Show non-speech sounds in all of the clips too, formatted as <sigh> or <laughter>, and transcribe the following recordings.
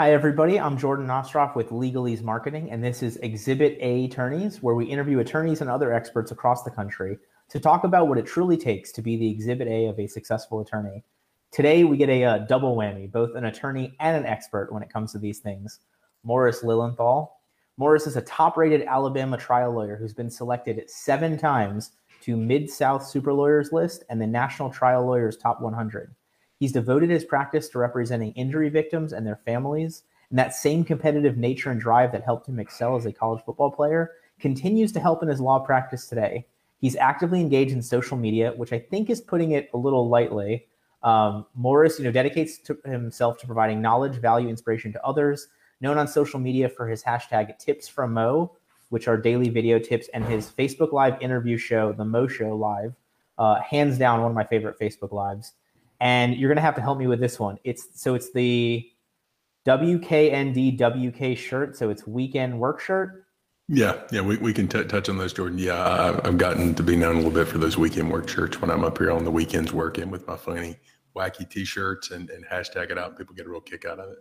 Hi, everybody. I'm Jordan Ostroff with Legalese Marketing, and this is Exhibit A Attorneys, where we interview attorneys and other experts across the country to talk about what it truly takes to be the Exhibit A of a successful attorney. Today, we get a uh, double whammy, both an attorney and an expert when it comes to these things. Morris Lilienthal. Morris is a top rated Alabama trial lawyer who's been selected seven times to Mid South Super Lawyers list and the National Trial Lawyers Top 100. He's devoted his practice to representing injury victims and their families, and that same competitive nature and drive that helped him excel as a college football player continues to help in his law practice today. He's actively engaged in social media, which I think is putting it a little lightly. Um, Morris, you know, dedicates to himself to providing knowledge, value, inspiration to others. Known on social media for his hashtag Tips from Mo, which are daily video tips, and his Facebook Live interview show, The Mo Show Live. Uh, hands down, one of my favorite Facebook Lives and you're gonna have to help me with this one. It's so it's the WKND WK shirt, so it's weekend work shirt. Yeah, yeah, we, we can t- touch on those, Jordan. Yeah, I, have gotten to be known a little bit for those weekend work shirts when I'm up here on the weekends working with my funny, wacky T-shirts and, and hashtag it out. People get a real kick out of it.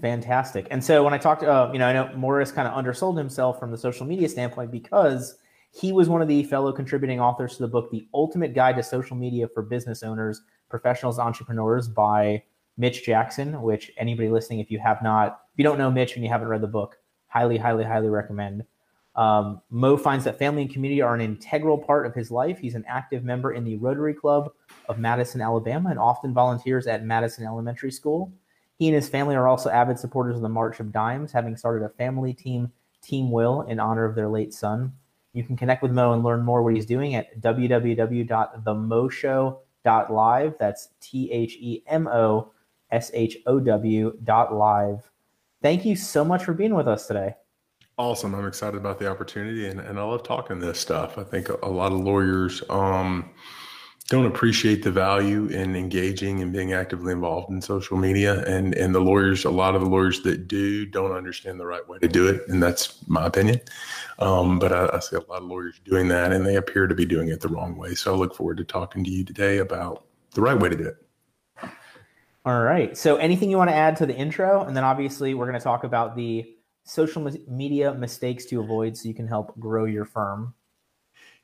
Fantastic. And so when I talked, uh, you know, I know Morris kind of undersold himself from the social media standpoint because he was one of the fellow contributing authors to the book, The Ultimate Guide to Social Media for Business Owners Professionals Entrepreneurs by Mitch Jackson, which anybody listening, if you have not, if you don't know Mitch and you haven't read the book, highly, highly, highly recommend. Um, Mo finds that family and community are an integral part of his life. He's an active member in the Rotary Club of Madison, Alabama, and often volunteers at Madison Elementary School. He and his family are also avid supporters of the March of Dimes, having started a family team, Team Will, in honor of their late son. You can connect with Mo and learn more what he's doing at www.themoshow.com dot live. That's T H E M O S H O W dot live. Thank you so much for being with us today. Awesome. I'm excited about the opportunity and, and I love talking this stuff. I think a, a lot of lawyers um, don't appreciate the value in engaging and being actively involved in social media. And, and the lawyers, a lot of the lawyers that do, don't understand the right way to do it. And that's my opinion. Um, but I, I, see a lot of lawyers doing that, and they appear to be doing it the wrong way. So I look forward to talking to you today about the right way to do it. All right. So anything you want to add to the intro, and then obviously we're going to talk about the social media mistakes to avoid, so you can help grow your firm.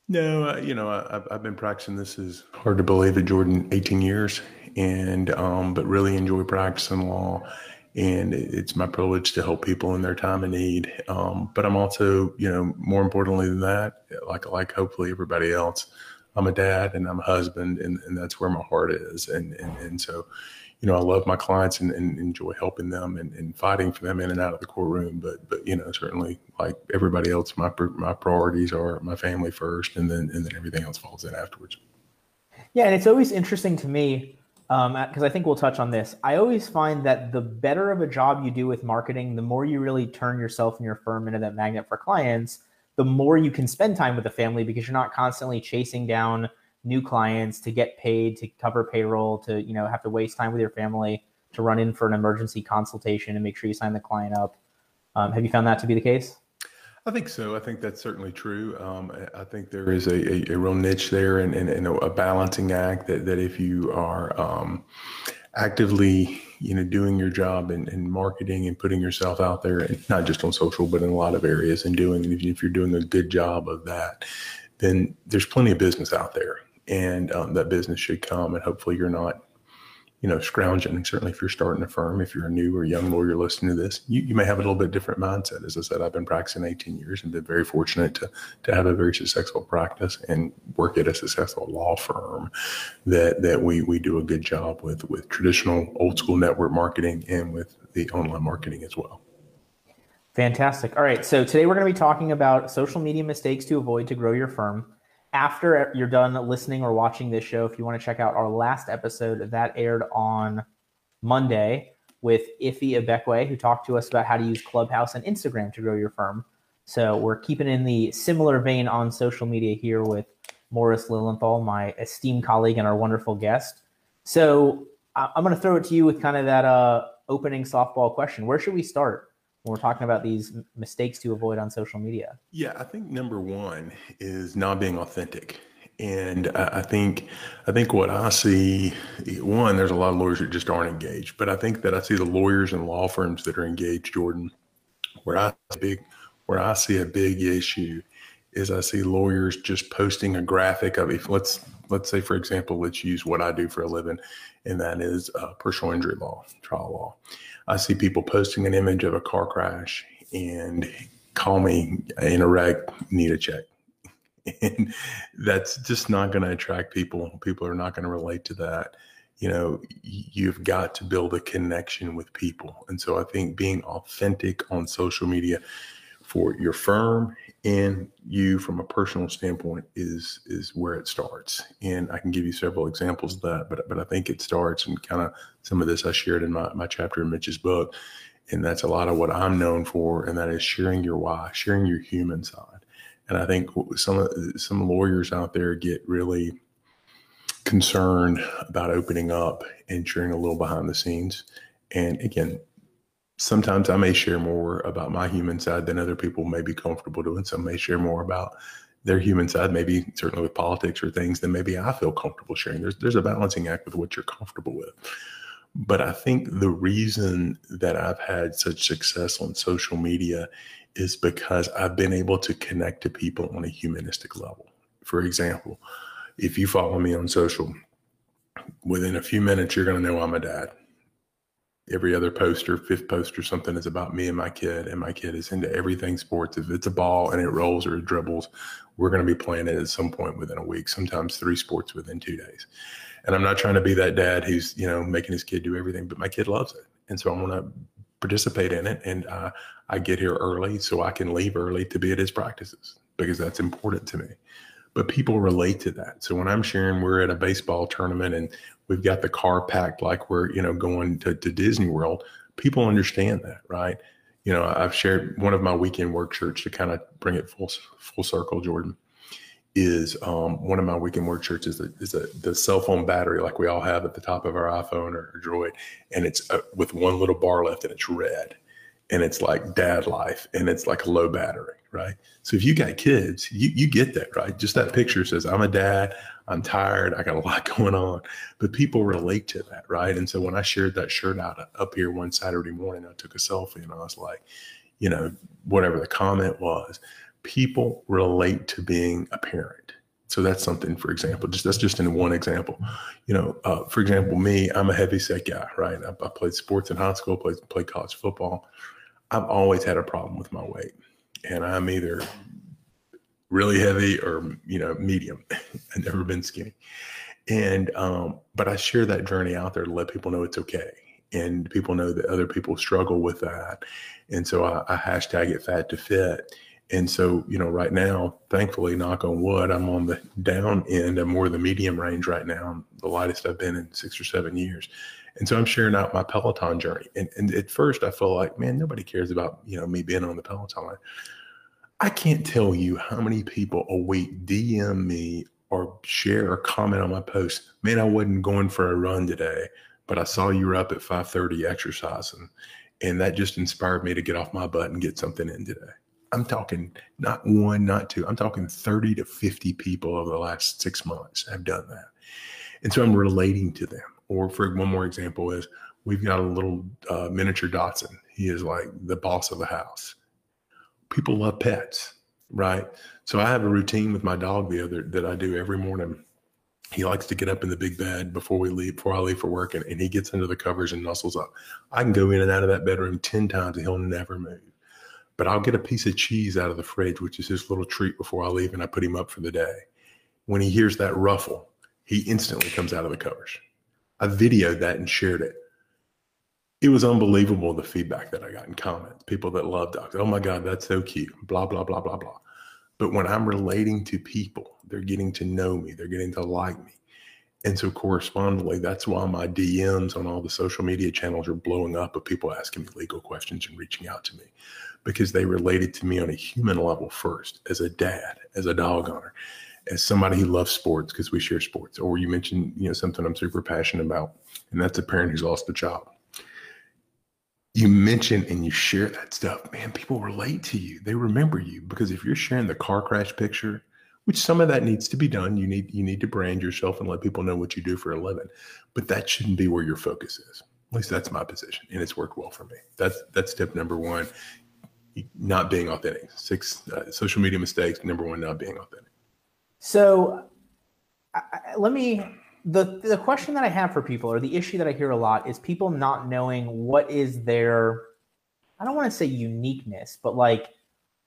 No, uh, you know, I, I've been practicing this is hard to believe at Jordan 18 years, and um, but really enjoy practicing law and it's my privilege to help people in their time of need. Um, but I'm also, you know, more importantly than that, like like hopefully everybody else, I'm a dad and I'm a husband, and, and that's where my heart is. And and, and so, you know, I love my clients and, and enjoy helping them and, and fighting for them in and out of the courtroom. But but you know, certainly like everybody else, my my priorities are my family first, and then and then everything else falls in afterwards. Yeah, and it's always interesting to me because um, I think we'll touch on this. I always find that the better of a job you do with marketing, the more you really turn yourself and your firm into that magnet for clients, the more you can spend time with the family because you're not constantly chasing down new clients to get paid, to cover payroll, to you know have to waste time with your family to run in for an emergency consultation and make sure you sign the client up. Um, have you found that to be the case? I think so. I think that's certainly true. Um, I think there is a, a, a real niche there and, and, and, a balancing act that, that if you are um, actively, you know, doing your job and, and marketing and putting yourself out there, and not just on social, but in a lot of areas and doing, if, if you're doing a good job of that, then there's plenty of business out there and um, that business should come and hopefully you're not you know, scrounging. Certainly, if you're starting a firm, if you're a new or young lawyer listening to this, you, you may have a little bit different mindset. As I said, I've been practicing 18 years and been very fortunate to to have a very successful practice and work at a successful law firm that that we we do a good job with with traditional old school network marketing and with the online marketing as well. Fantastic. All right. So today we're going to be talking about social media mistakes to avoid to grow your firm after you're done listening or watching this show, if you want to check out our last episode that aired on Monday with Ife Abekwe, who talked to us about how to use Clubhouse and Instagram to grow your firm. So we're keeping in the similar vein on social media here with Morris Lilienthal, my esteemed colleague and our wonderful guest. So I'm going to throw it to you with kind of that uh, opening softball question. Where should we start? When we're talking about these mistakes to avoid on social media? Yeah, I think number one is not being authentic. And I, think I think what I see, one, there's a lot of lawyers that just aren't engaged. But I think that I see the lawyers and law firms that are engaged, Jordan, where I big where I see a big issue is I see lawyers just posting a graphic of if let's let's say for example let's use what I do for a living and that is uh, personal injury law trial law. I see people posting an image of a car crash and call me in a wreck need a check. <laughs> And that's just not going to attract people. People are not going to relate to that. You know you've got to build a connection with people. And so i think being authentic on social media for your firm and you from a personal standpoint is is where it starts. And i can give you several examples of that but but i think it starts and kind of some of this i shared in my, my chapter in mitch's book. And that's a lot of what i'm known for and that is sharing your why sharing your human side. And I think some some lawyers out there get really concerned about opening up and sharing a little behind the scenes. And again, sometimes I may share more about my human side than other people may be comfortable doing. Some may share more about their human side, maybe certainly with politics or things than maybe I feel comfortable sharing. There's there's a balancing act with what you're comfortable with. But I think the reason that I've had such success on social media is because I've been able to connect to people on a humanistic level. For example, if you follow me on social, within a few minutes, you're going to know I'm a dad. Every other poster, fifth poster, something is about me and my kid, and my kid is into everything sports. If it's a ball and it rolls or it dribbles, we're going to be playing it at some point within a week, sometimes three sports within two days. And I'm not trying to be that dad who's, you know, making his kid do everything, but my kid loves it. And so I want to participate in it. And uh, I get here early so I can leave early to be at his practices because that's important to me. But people relate to that. So when I'm sharing, we're at a baseball tournament and we've got the car packed like we're, you know, going to, to Disney World, people understand that, right? You know, I've shared one of my weekend work shirts to kind of bring it full full circle, Jordan is um, one of my weekend work shirts is, a, is a, the cell phone battery like we all have at the top of our iPhone or, or Droid, and it's uh, with one little bar left and it's red, and it's like dad life, and it's like low battery, right? So if you got kids, you you get that, right? Just that picture says I'm a dad, I'm tired, I got a <laughs> lot going on, but people relate to that, right? And so when I shared that shirt out uh, up here one Saturday morning, I took a selfie and I was like, you know, whatever the comment was people relate to being a parent. So that's something, for example, just that's just in one example. You know, uh, for example, me, I'm a heavy set guy, right? I, I played sports in high school, played played college football. I've always had a problem with my weight, and I'm either really heavy or you know medium. <laughs> I've never been skinny, and um, but I share that journey out there to let people know it's okay, and people know that other people struggle with that, and so I, I hashtag it fat to fit and so, you know, right now, thankfully, knock on wood, I'm on the down end. I'm more the medium range right now. The lightest I've been in six or seven years. And so I'm sharing out my Peloton journey. And, and at first I feel like, man, nobody cares about, you know, me being on the Peloton. I can't tell you how many people a week DM me or share or comment on my post. Man, I wasn't going for a run today, but I saw you were up at 5:30 exercising. And that just inspired me to get off my butt and get something in today. I'm talking not one, not two. I'm talking 30 to 50 people over the last six months have done that. And so I'm relating to them. Or for one more example is we've got a little uh, miniature Dachshund. He is like the boss of the house. People love pets, right? So I have a routine with my dog the other that I do every morning. He likes to get up in the big bed before we leave, before I leave for work, and, and he gets under the covers and nuzzles up. I can go in and out of that bedroom 10 times and he'll never move but I'll get a piece of cheese out of the fridge, which is his little treat before I leave, and I put him up for the day. When he hears that ruffle, he instantly comes out of the covers. I videoed that and shared it. It was unbelievable the feedback that I got in comments. People that loved dogs. Oh my God, that's so cute. Blah, blah, blah, blah, blah. But when I'm relating to people, they're getting to know me, they're getting to like me. And so correspondingly, that's why my DMs on all the social media channels are blowing up of people asking me legal questions and reaching out to me because they related to me on a human level first, as a dad, as a dog owner, as somebody who loves sports because we share sports. Or you mentioned, you know, something I'm super passionate about, and that's a parent who's lost a child. You mention and you share that stuff, man, people relate to you. They remember you because if you're sharing the car crash picture which some of that needs to be done. You need you need to brand yourself and let people know what you do for a living, but that shouldn't be where your focus is. At least that's my position, and it's worked well for me. That's that's step number one. Not being authentic. Six uh, social media mistakes. Number one, not being authentic. So, I, let me. The the question that I have for people, or the issue that I hear a lot, is people not knowing what is their. I don't want to say uniqueness, but like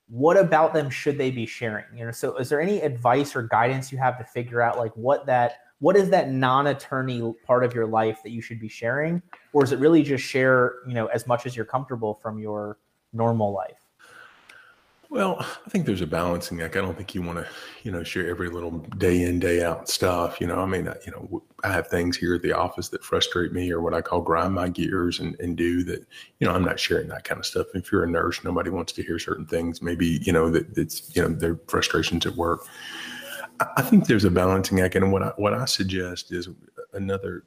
what about them should they be sharing you know so is there any advice or guidance you have to figure out like what that what is that non-attorney part of your life that you should be sharing or is it really just share you know as much as you're comfortable from your normal life well, I think there's a balancing act. I don't think you want to, you know, share every little day in, day out stuff. You know, I mean, you know, I have things here at the office that frustrate me or what I call grind my gears and, and do that, you know, I'm not sharing that kind of stuff. If you're a nurse, nobody wants to hear certain things. Maybe, you know, that it's, you know, their frustrations at work. I, I think there's a balancing act. And what I, what I suggest is another,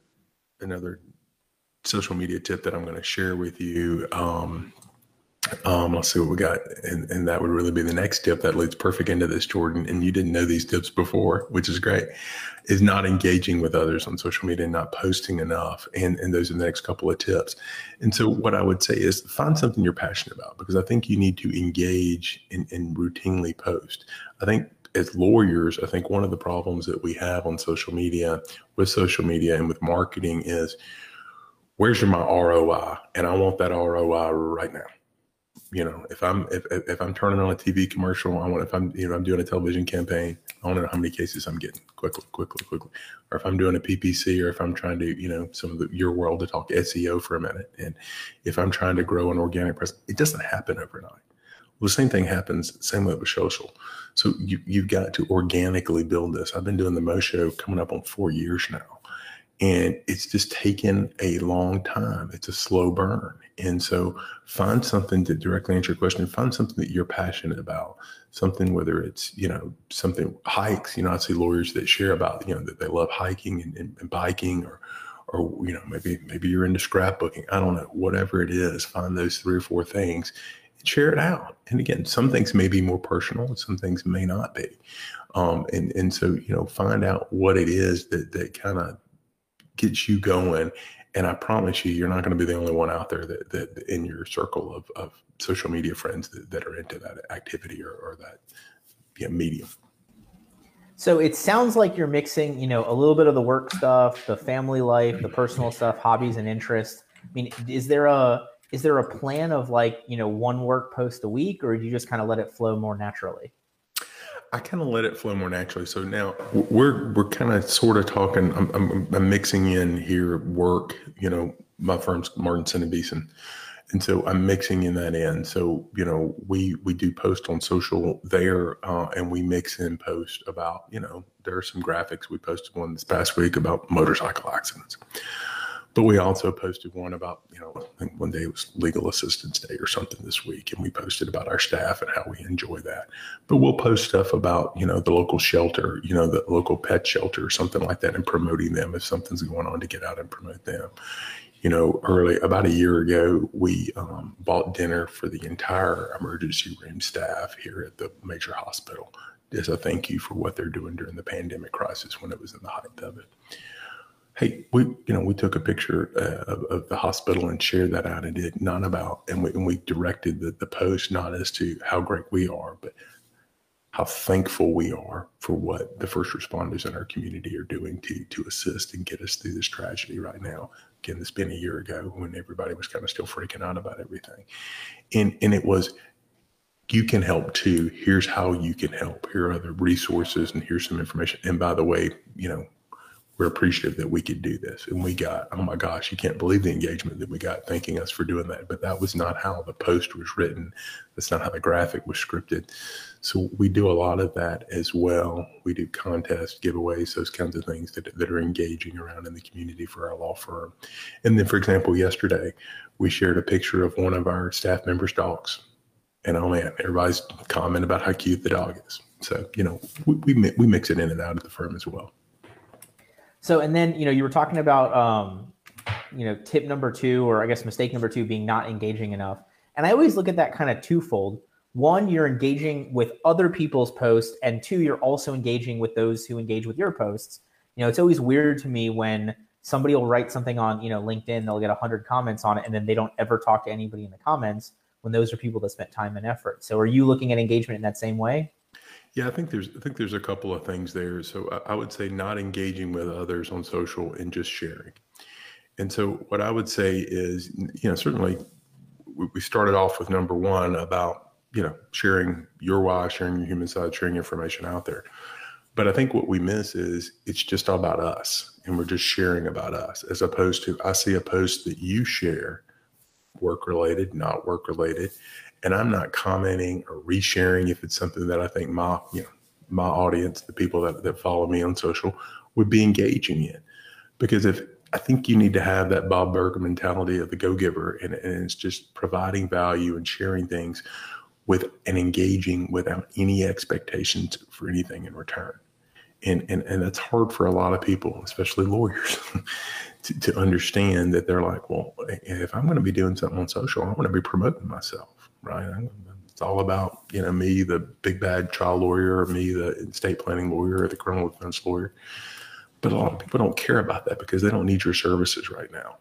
another social media tip that I'm going to share with you. Um, um, let's see what we got. And, and that would really be the next tip that leads perfect into this, Jordan. And you didn't know these tips before, which is great, is not engaging with others on social media and not posting enough. And, and those are the next couple of tips. And so what I would say is find something you're passionate about because I think you need to engage and, and routinely post. I think as lawyers, I think one of the problems that we have on social media with social media and with marketing is where's your my ROI? And I want that ROI right now you know, if I'm if, if I'm turning on a TV commercial, I want if I'm you know I'm doing a television campaign, I want to know how many cases I'm getting quickly, quickly, quickly. Or if I'm doing a PPC, or if I'm trying to you know some of the, your world to talk SEO for a minute, and if I'm trying to grow an organic presence, it doesn't happen overnight. Well, the same thing happens same way with social. So you you've got to organically build this. I've been doing the Mo Show coming up on four years now and it's just taken a long time. It's a slow burn. And so find something to directly answer your question. Find something that you're passionate about. Something, whether it's, you know, something hikes, you know, I see lawyers that share about, you know, that they love hiking and, and, and biking or, or, you know, maybe, maybe you're into scrapbooking. I don't know, whatever it is, find those three or four things and share it out. And again, some things may be more personal, and some things may not be. Um, and, and so, you know, find out what it is that, that kind of gets you going. And I promise you, you're not going to be the only one out there that, that in your circle of, of social media friends that, that are into that activity or, or that you know, medium. So it sounds like you're mixing, you know, a little bit of the work stuff, the family life, the personal mm-hmm. stuff, hobbies and interests. I mean, is there a is there a plan of like, you know, one work post a week or do you just kind of let it flow more naturally? I kind of let it flow more naturally. So now we're we're kind of sort of talking. I'm, I'm, I'm mixing in here work. You know, my firm's Martinson and Beason, and so I'm mixing in that in. So you know, we we do post on social there, uh, and we mix in post about you know there are some graphics we posted one this past week about motorcycle accidents. But we also posted one about, you know, I think one day it was Legal Assistance Day or something this week, and we posted about our staff and how we enjoy that. But we'll post stuff about, you know, the local shelter, you know, the local pet shelter or something like that, and promoting them if something's going on to get out and promote them. You know, early about a year ago, we um, bought dinner for the entire emergency room staff here at the major hospital as a thank you for what they're doing during the pandemic crisis when it was in the height of it hey, we you know we took a picture uh, of, of, the hospital and shared that out and did not about and we, and we directed the, the post not as to how great we are, but how thankful we are for what the first responders in our community are doing to to assist and get us through this tragedy right now. Again, it's been a year ago when everybody was kind of still freaking out about everything, and and it was you can help too. Here's how you can help. Here are the resources, and here's some information. And by the way, you know, we're appreciative that we could do this. And we got, oh my gosh, you can't believe the engagement that we got thanking us for doing that. But that was not how the post was written. That's not how the graphic was scripted. So we do a lot of that as well. We do contests, giveaways, those kinds of things that, that are engaging around in the community for our law firm. And then, for example, yesterday we shared a picture of one of our staff members' dogs. And oh man, everybody's comment about how cute the dog is. So, you know, we, we, we mix it in and out of the firm as well. So, and then, you know, you were talking about, um, you know, tip number two, or I guess mistake number two being not engaging enough. And I always look at that kind of twofold. one, you're engaging with other people's posts, and two, you're also engaging with those who engage with your posts. You know, it's always weird to me when somebody will write something on, you know, LinkedIn, they'll get 100 comments on it, and then they don't ever talk to anybody in the comments when those are people that spent time and effort. So, are you looking at engagement in that same way? Yeah, I think there's I think there's a couple of things there. So I, I would say not engaging with others on social and just sharing. And so what I would say is, you know, certainly we started off with number one about you know sharing your why, sharing your human side, sharing information out there. But I think what we miss is it's just all about us, and we're just sharing about us, as opposed to I see a post that you share, work related, not work related, and I'm not commenting or resharing if it's something that I think my you know my audience, the people that, that follow me on social, would be engaging in. Because if I think you need to have that Bob Burg mentality of the go giver, and, and it's just providing value and sharing things with and engaging without any expectations for anything in return. And, and, and that's hard for a lot of people, especially lawyers, <laughs> to, to understand that they're like, well, if I'm going to be doing something on social, I want to be promoting myself right? It's all about you know me, the big bad trial lawyer, or me, the estate planning lawyer, or the criminal defense lawyer. But a lot of people don't care about that because they don't need your services right now.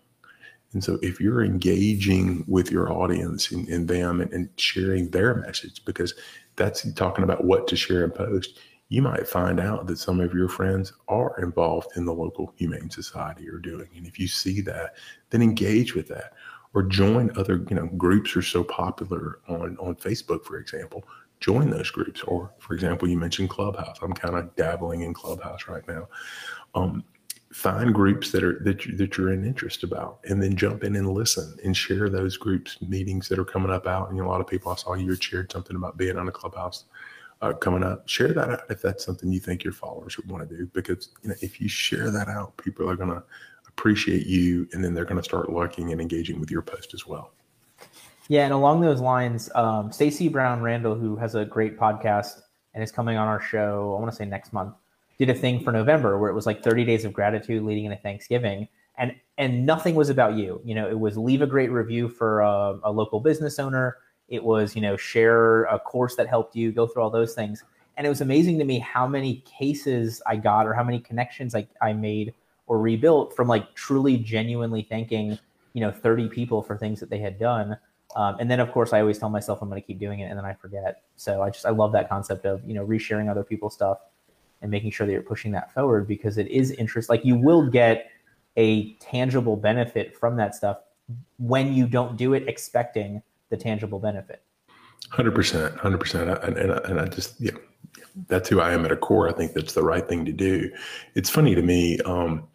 And so, if you're engaging with your audience and, and them and, and, sharing their message, because that's talking about what to share and post, you might find out that some of your friends are involved in the local humane society or doing. And if you see that, then engage with that or join other you know groups are so popular on on facebook for example join those groups or for example you mentioned clubhouse i'm kind of dabbling in clubhouse right now um, find groups that are that, you, that you're in interest about and then jump in and listen and share those groups meetings that are coming up out and you know, a lot of people i saw you shared something about being on a clubhouse uh, coming up share that out if that's something you think your followers would want to do because you know if you share that out people are going to appreciate you, and then they're going to start liking and engaging with your post as well. Yeah, and along those lines, um, Stacey Brown Randall, who has a great podcast and is coming on our show, I want to say next month, did a thing for November where it was like 30 days of gratitude leading into Thanksgiving, and and nothing was about you. You know, it was leave a great review for a, a local business owner. It was you know share a course that helped you, go through all those things, and it was amazing to me how many cases I got or how many connections I, I made or rebuilt from like truly genuinely thanking you know 30 people for things that they had done. Um, and then of course i always tell myself i'm going to keep doing it and then i forget. So i just i love that concept of you know resharing other people's stuff and making sure that you're pushing that forward because it is interest like you will get a tangible benefit from that stuff when you don't do it expecting the tangible benefit 100% 100% and, and, and i just yeah that's who I am at a core. I think that's the right thing to do. It's funny to me. Um,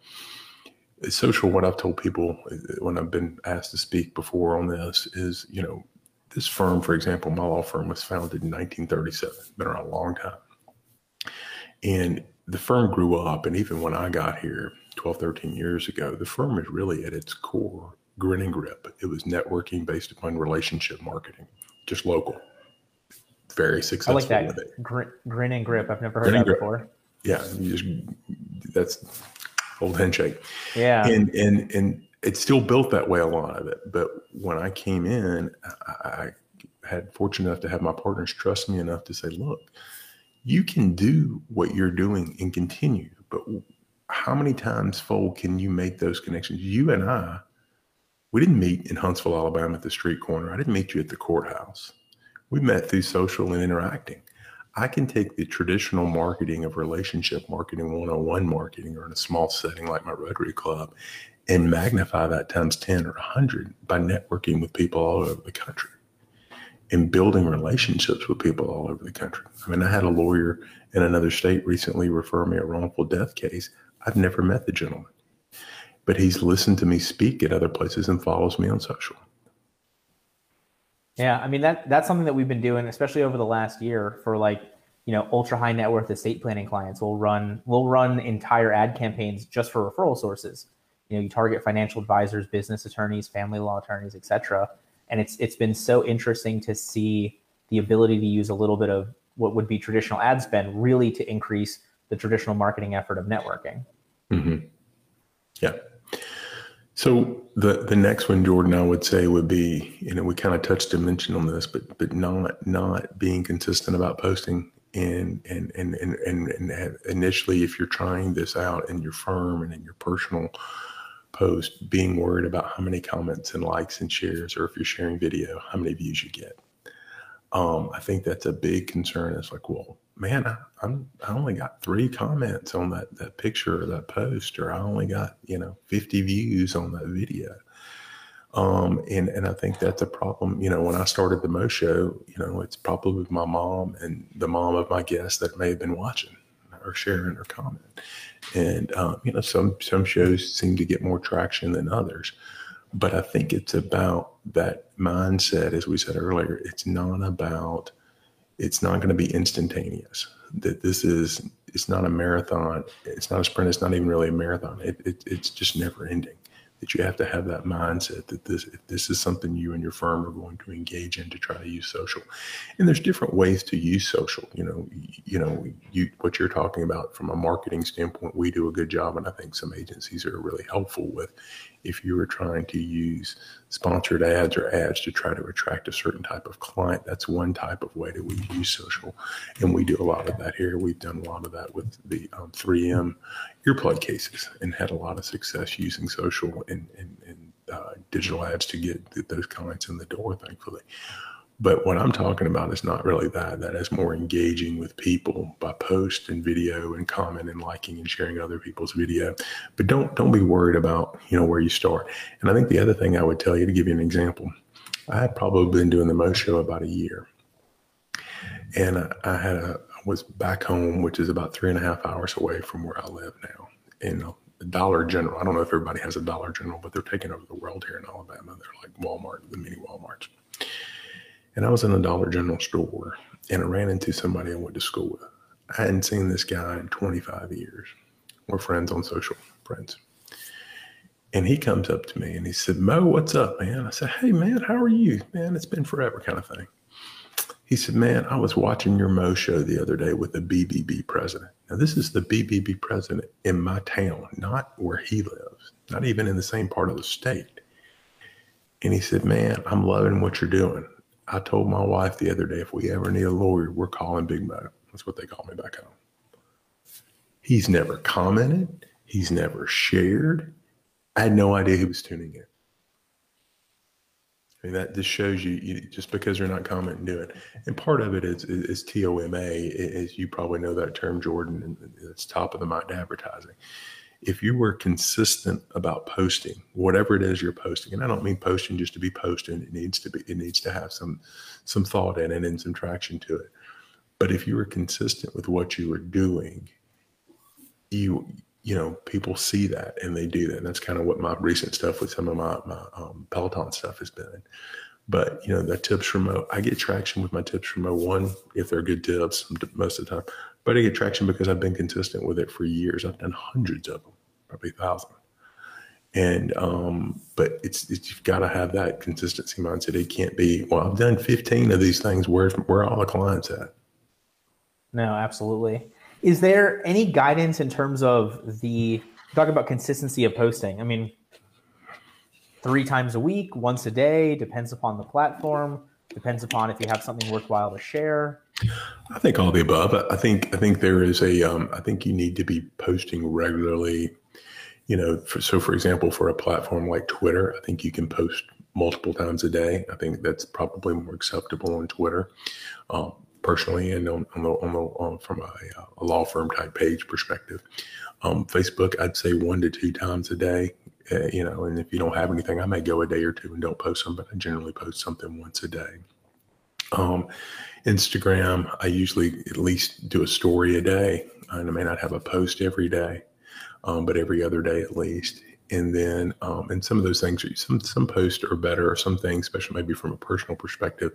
social, what I've told people when I've been asked to speak before on this is, you know, this firm, for example, my law firm was founded in 1937, been around a long time. And the firm grew up. And even when I got here 12, 13 years ago, the firm is really at its core grin and grip. It was networking based upon relationship marketing, just local very successful I like that. Grin, grin and grip. I've never heard grin that before. Yeah, you just that's old handshake. Yeah, and and and it's still built that way a lot of it. But when I came in, I, had fortunate enough to have my partners trust me enough to say, look, you can do what you're doing and continue, but how many times fold can you make those connections? You and I, we didn't meet in Huntsville, Alabama at the street corner. I didn't meet you at the courthouse. We met through social and interacting. I can take the traditional marketing of relationship marketing, one on one marketing, or in a small setting like my Rotary Club, and magnify that times 10 or 100 by networking with people all over the country and building relationships with people all over the country. I mean, I had a lawyer in another state recently refer me a wrongful death case. I've never met the gentleman, but he's listened to me speak at other places and follows me on social. Yeah, I mean that that's something that we've been doing, especially over the last year for like you know ultra high net worth estate planning clients. We'll run we'll run entire ad campaigns just for referral sources. You know, you target financial advisors, business attorneys, family law attorneys, etc. And it's it's been so interesting to see the ability to use a little bit of what would be traditional ad spend really to increase the traditional marketing effort of networking. Mm-hmm. Yeah. So the the next one, Jordan, I would say would be, you know, we kind of touched a mention on this, but but not not being consistent about posting and and and and and, and initially, if you're trying this out in your firm and in your personal post, being worried about how many comments and likes and shares, or if you're sharing video, how many views you get. Um, I think that's a big concern. It's like, well, man, I, I'm I only got three comments on that that picture or that post, or I only got you know 50 views on that video. Um, and and I think that's a problem. You know, when I started the Mo Show, you know, it's probably with my mom and the mom of my guests that may have been watching or sharing or comment. And um, you know, some some shows seem to get more traction than others. But I think it's about that mindset, as we said earlier. It's not about it's not going to be instantaneous. That this is it's not a marathon. It's not a sprint. It's not even really a marathon. It, it, it's just never ending. That you have to have that mindset that this this is something you and your firm are going to engage in to try to use social. And there's different ways to use social. You know, you know, you what you're talking about from a marketing standpoint, we do a good job, and I think some agencies are really helpful with if you were trying to use sponsored ads or ads to try to attract a certain type of client. That's one type of way that we use social. And we do a lot of that here. We've done a lot of that with the um, 3M earplug cases and had a lot of success using social and, and, and uh, digital ads to get those clients in the door, thankfully. But what I'm talking about is not really that. That is more engaging with people by post and video and comment and liking and sharing other people's video. But don't don't be worried about you know where you start. And I think the other thing I would tell you to give you an example, I had probably been doing the Mo Show about a year, and I, I had a I was back home, which is about three and a half hours away from where I live now, in a Dollar General. I don't know if everybody has a Dollar General, but they're taking over the world here in Alabama. They're like Walmart, the mini Walmarts and I was in a Dollar General store and I ran into somebody I went to school with. I hadn't seen this guy in 25 years. We're friends on social, friends. And he comes up to me and he said, Mo, what's up, man? I said, Hey, man, how are you? Man, it's been forever, kind of thing. He said, Man, I was watching your Mo show the other day with the BBB president. Now, this is the BBB president in my town, not where he lives, not even in the same part of the state. And he said, Man, I'm loving what you're doing. I told my wife the other day, if we ever need a lawyer, we're calling Big Mo. That's what they call me back home. He's never commented. He's never shared. I had no idea he was tuning in. I mean, that just shows you, you just because you're not commenting, do it. And part of it is, is, is TOMA, as you probably know that term, Jordan, and it's top of the mind advertising if you were consistent about posting whatever it is you're posting and i don't mean posting just to be posting it needs to be it needs to have some some thought in it and some traction to it but if you were consistent with what you were doing you you know people see that and they do that and that's kind of what my recent stuff with some of my, my um, peloton stuff has been but you know the tips from Mo, I get traction with my tips from Mo. One, if they're good tips, most of the time. But I get traction because I've been consistent with it for years. I've done hundreds of them, probably a thousand. And um, but it's, it's you've got to have that consistency mindset. It can't be well. I've done 15 of these things. Where are all the clients at? No, absolutely. Is there any guidance in terms of the talk about consistency of posting? I mean, three times a week, once a day, depends upon the platform, depends upon if you have something worthwhile to share. I think all the above. I think I think there is a. Um, I think you need to be posting regularly. You know, for, so for example, for a platform like Twitter, I think you can post multiple times a day. I think that's probably more acceptable on Twitter, um, personally, and on, on the, on the on, from a, a, law firm type page perspective. Um, Facebook, I'd say one to two times a day. Uh, you know, and if you don't have anything, I may go a day or two and don't post them, but I generally post something once a day. Um, Instagram, I usually at least do a story a day. And I may not have a post every day, um, but every other day at least. And then, um, and some of those things, some some posts are better, or some things, especially maybe from a personal perspective,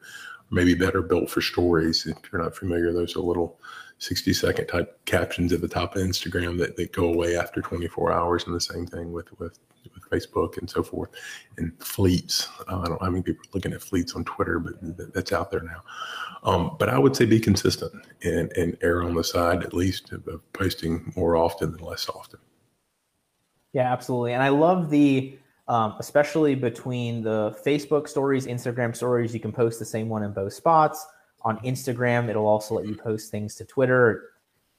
maybe better built for stories. If you're not familiar, those are little 60 second type captions at the top of Instagram that, that go away after 24 hours, and the same thing with with with Facebook and so forth, and fleets. Uh, I don't how many people are looking at fleets on Twitter, but that's out there now. Um, but I would say be consistent and, and err on the side at least of posting more often than less often. Yeah, absolutely. And I love the um, especially between the Facebook stories, Instagram stories. You can post the same one in both spots. On Instagram, it'll also let you post things to Twitter.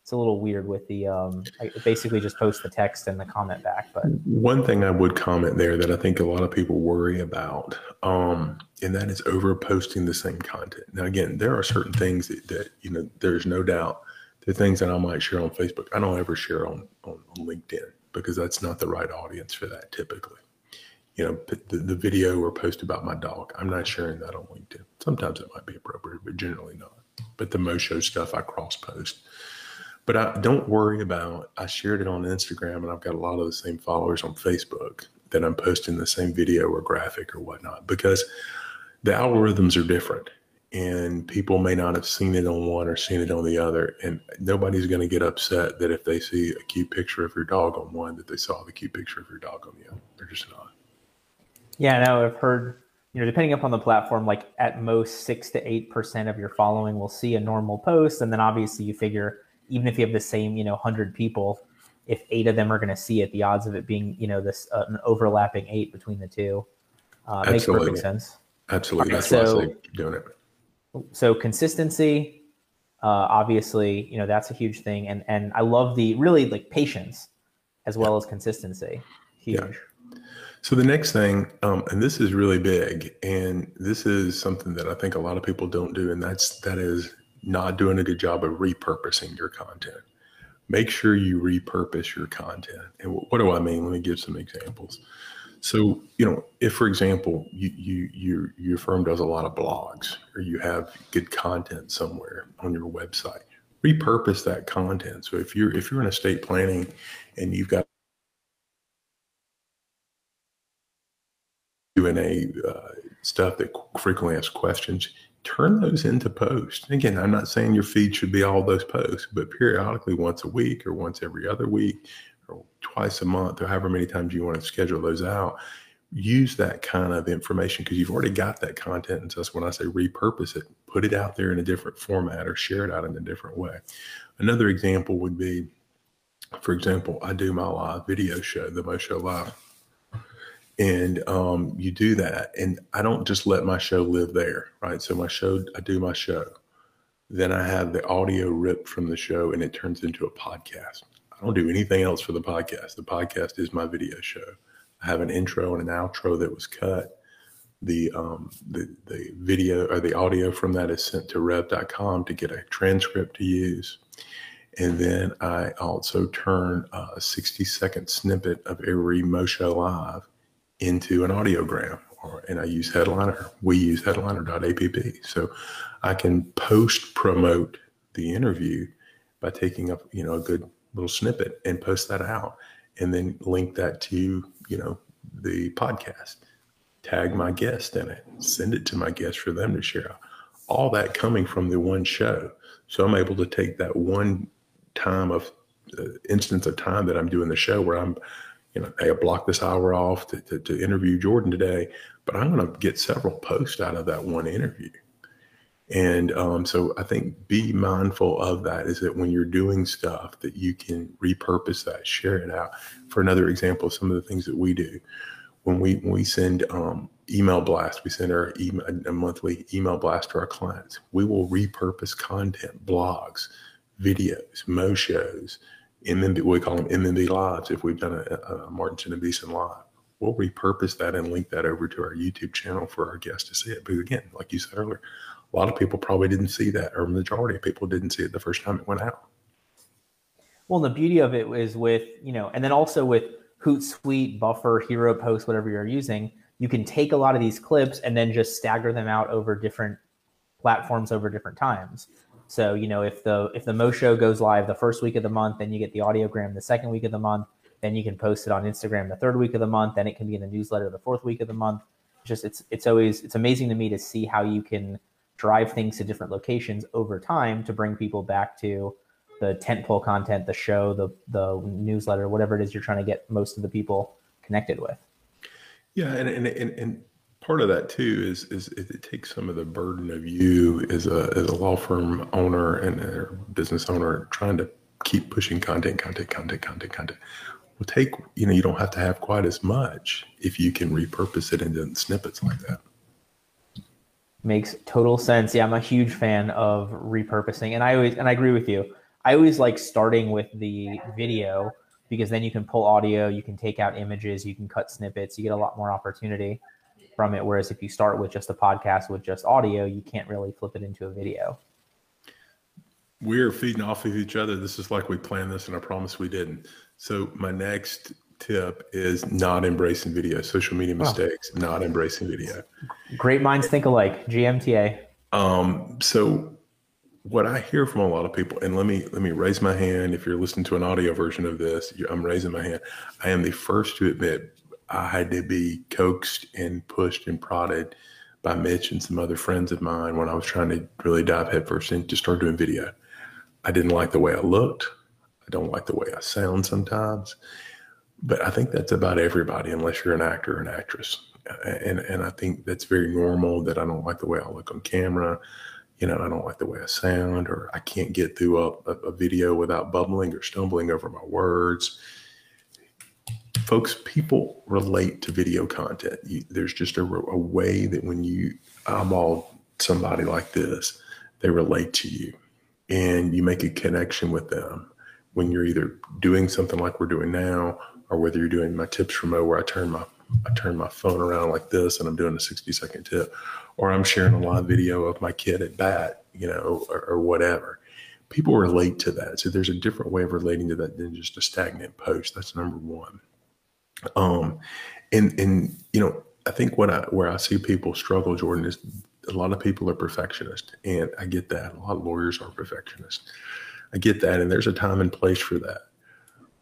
It's a little weird with the um, basically just post the text and the comment back. But one thing I would comment there that I think a lot of people worry about, um, and that is over posting the same content. Now, again, there are certain things that, that you know, there's no doubt the things that I might share on Facebook, I don't ever share on, on, on LinkedIn because that's not the right audience for that typically you know, the, the video or post about my dog. I'm not sharing that on LinkedIn. Sometimes it might be appropriate, but generally not. But the Mo Show stuff I cross post. But I don't worry about. I shared it on Instagram, and I've got a lot of the same followers on Facebook that I'm posting the same video or graphic or whatnot because the algorithms are different, and people may not have seen it on one or seen it on the other, and nobody's going to get upset that if they see a cute picture of your dog on one, that they saw the cute picture of your dog on the other. They're just not. Yeah, no, I've heard, you know, depending upon the platform, like at most six to eight percent of your following will see a normal post, and then obviously you figure even if you have the same, you know, hundred people, if eight of them are going to see it, the odds of it being, you know, this uh, an overlapping eight between the two uh, makes perfect sense. Absolutely, that's so, why I say doing it. So consistency, uh, obviously, you know, that's a huge thing, and and I love the really like patience as well as consistency. Huge. Yeah. So the next thing, um, and this is really big, and this is something that I think a lot of people don't do, and that's that is not doing a good job of repurposing your content. Make sure you repurpose your content. And what do I mean? Let me give some examples. So, you know, if for example, you you your your firm does a lot of blogs or you have good content somewhere on your website, repurpose that content. So if you're if you're in estate planning and you've got Q&A uh, stuff that frequently asks questions, turn those into posts. Again, I'm not saying your feed should be all those posts, but periodically once a week or once every other week or twice a month or however many times you want to schedule those out, use that kind of information because you've already got that content. And so that's when I say repurpose it, put it out there in a different format or share it out in a different way. Another example would be, for example, I do my live video show, the Mo Show Live and um, you do that and i don't just let my show live there right? So my show i do my show. Then i have the audio ripped from the show and it turns into a podcast. I don't do anything else for the podcast. The podcast is my video show. I have an intro and an outro that was cut. The um, the, the video or the audio from that is sent to rev.com to get a transcript to use. And then I also turn a 60 second snippet of every Mo Show Live into an audiogram or and I use Headliner. We use headliner.app. So I can post promote the interview by taking up, you know, a good little snippet and post that out and then link that to, you know, the podcast. Tag my guest in it, send it to my guest for them to share. All that coming from the one show. So I'm able to take that one time of uh, instance of time that I'm doing the show where I'm you know, hey, I blocked this hour off to, to, to interview Jordan today, but I'm going to get several posts out of that one interview. And um, so I think be mindful of that is that when you're doing stuff that you can repurpose that, share it out. For another example, some of the things that we do when we when we send um, email blasts, we send our email, a monthly email blast to our clients. We will repurpose content, blogs, videos, mo shows, MMB, we call them MMB lives. If we've done a, a Martin Beason live, we'll repurpose that and link that over to our YouTube channel for our guests to see it. But again, like you said earlier, a lot of people probably didn't see that, or majority of people didn't see it the first time it went out. Well, the beauty of it is with, you know, and then also with Hootsuite, Buffer, Heropost, whatever you're using, you can take a lot of these clips and then just stagger them out over different platforms over different times. So, you know, if the if the Mo show goes live the first week of the month, then you get the audiogram the second week of the month. Then you can post it on Instagram the third week of the month. Then it can be in the newsletter the fourth week of the month. Just it's it's always it's amazing to me to see how you can drive things to different locations over time to bring people back to the tentpole content, the show, the the newsletter, whatever it is you're trying to get most of the people connected with. Yeah, and and and, and part of that too is, is it takes some of the burden of you as a as a law firm owner and a business owner trying to keep pushing content, content, content, content, content. Well, take, you know, you don't have to have quite as much if you can repurpose it into snippets like that. Makes total sense. Yeah, I'm a huge fan of repurposing. And I always, and I agree with you. I always like starting with the video because then you can pull audio, you can take out images, you can cut snippets, you get a lot more opportunity from it. Whereas if you start with just a podcast with just audio, you can't really flip it into a video. We're feeding off of each other. This is like we planned this, and I promise we didn't. So my next tip is not embracing video, social media mistakes, oh. not embracing video. Great minds think alike. GMTA. Um, so what I hear from a lot of people, and let me let me raise my hand. If you're listening to an audio version of this, I'm raising my hand. I am the first to admit I had to be coaxed and pushed and prodded by Mitch and some other friends of mine when I was trying to really dive headfirst into start doing video. I didn't like the way I looked. I don't like the way I sound sometimes. But I think that's about everybody, unless you're an actor or an actress. And and I think that's very normal that I don't like the way I look on camera. You know, I don't like the way I sound, or I can't get through a, a video without bubbling or stumbling over my words folks, people relate to video content. You, there's just a, a, way that when you eyeball somebody like this, they relate to you and you make a connection with them when you're either doing something like we're doing now or whether you're doing my tips from where I turn my I turn my phone around like this and I'm doing a 60 second tip or I'm sharing a live video of my kid at bat, you know, or, or whatever. People relate to that. So there's a different way of relating to that than just a stagnant post. That's number one. Um, and and you know, I think what I where I see people struggle, Jordan, is a lot of people are perfectionists, and I get that. A lot of lawyers are perfectionists. I get that, and there's a time and place for that.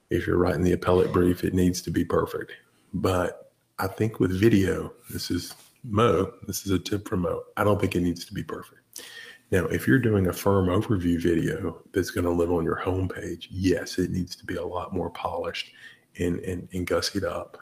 If you're writing the appellate brief, it needs to be perfect. But I think with video, this is Mo. This is a tip from Mo. I don't think it needs to be perfect. Now, if you're doing a firm overview video that's going to live on your homepage, yes, it needs to be a lot more polished and, and, and up.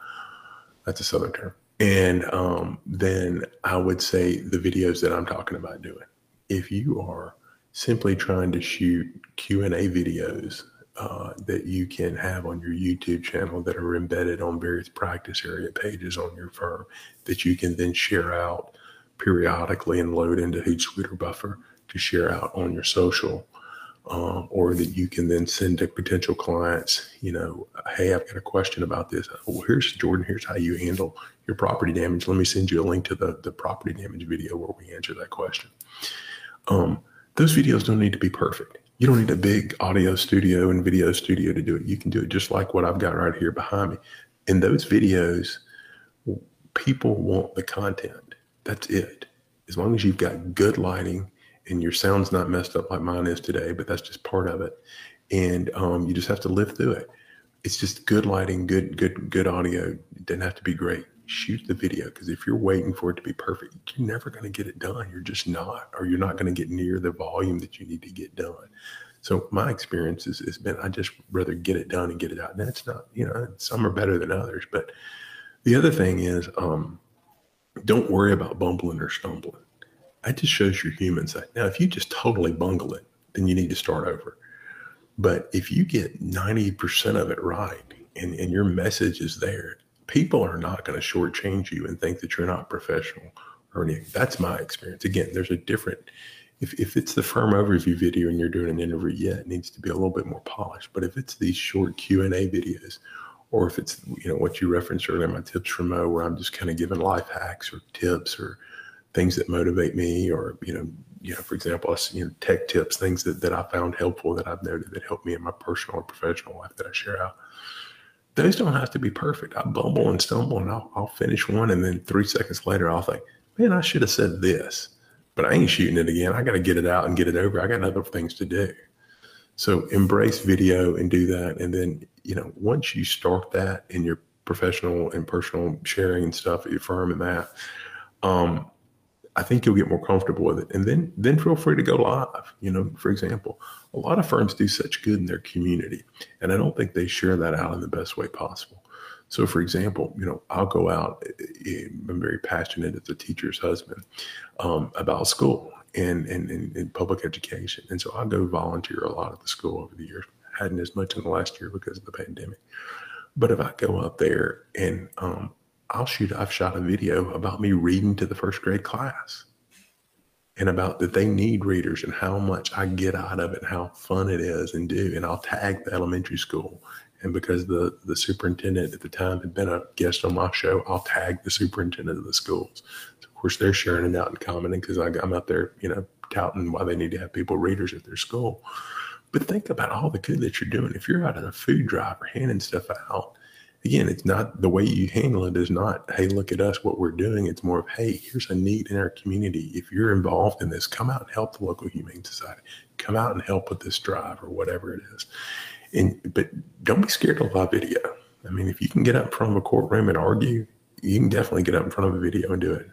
That's a Southern term. And um, then I would say the videos that I'm talking about doing. If you are simply trying to shoot Q&A videos uh, that you can have on your YouTube channel that are embedded on various practice area pages on your firm that you can then share out periodically and load into Hootsuite or Buffer to share out on your social um, or that you can then send to potential clients, you know, hey, I've got a question about this. Well, here's Jordan, here's how you handle your property damage. Let me send you a link to the, the property damage video where we answer that question. Um, those videos don't need to be perfect. You don't need a big audio studio and video studio to do it. You can do it just like what I've got right here behind me. In those videos, people want the content. That's it. As long as you've got good lighting, and your sound's not messed up like mine is today, but that's just part of it. And um, you just have to live through it. It's just good lighting, good, good, good audio. It doesn't have to be great. Shoot the video because if you're waiting for it to be perfect, you're never going to get it done. You're just not, or you're not going to get near the volume that you need to get done. So my experience has, has been I just rather get it done and get it out. And that's not, you know, some are better than others. But the other thing is, um, don't worry about bumbling or stumbling that just shows your human side. Now, if you just totally bungle it, then you need to start over. But if you get 90% of it right and, and your message is there, people are not going to shortchange you and think that you're not professional or anything. That's my experience. Again, there's a different, if, if it's the firm overview video and you're doing an interview, yeah, it needs to be a little bit more polished. But if it's these short Q&A videos, or if it's, you know, what you referenced earlier, my tips from Mo, where I'm just kind of giving life hacks or tips or things that motivate me or you know you know for example you know tech tips things that, that i found helpful that i've noted that help me in my personal or professional life that i share out. Those don't have to be perfect. I bumble and stumble and I'll, I'll finish one and then three seconds later i'll think man i should have said this but i ain't shooting it again. I got to get it out and get it over. I got other things to do. So embrace video and do that and then you know once you start that in your professional and personal sharing and stuff at your firm and that um, I think you'll get more comfortable with it. And then then feel free to go live. You know, for example, a lot of firms do such good in their community, and I don't think they share that out in the best way possible. So, for example, you know, I'll go out. Eh, eh, I'm very passionate as a teacher's husband um, about school and, and, and, and public education, and so I go volunteer a lot at the school over the years. hadn't as much in the last year because of the pandemic, But if I go up there and um, I'll shoot, I've shot a video about me reading to the first grade class and about that they need readers and how much I get out of it, and how fun it is and do. And I'll tag the elementary school. And because the, the superintendent at the time had been a guest on my show, I'll tag the superintendent of the schools. So of course, they're sharing it out and commenting because I'm out there, you know, touting why they need to have people readers at their school. But think about all the good that you're doing. If you're out on a food drive or handing stuff out, again, it's not the way you handle it is not, hey, look at us, what we're doing. It's more of, hey, here's a need in our community. If you're involved in this, come out and help the local humane society. Come out and help with this drive or whatever it is. And but don't be scared of live video. I mean, if you can get up in front of a courtroom and argue, you can definitely get up in front of a video and do it.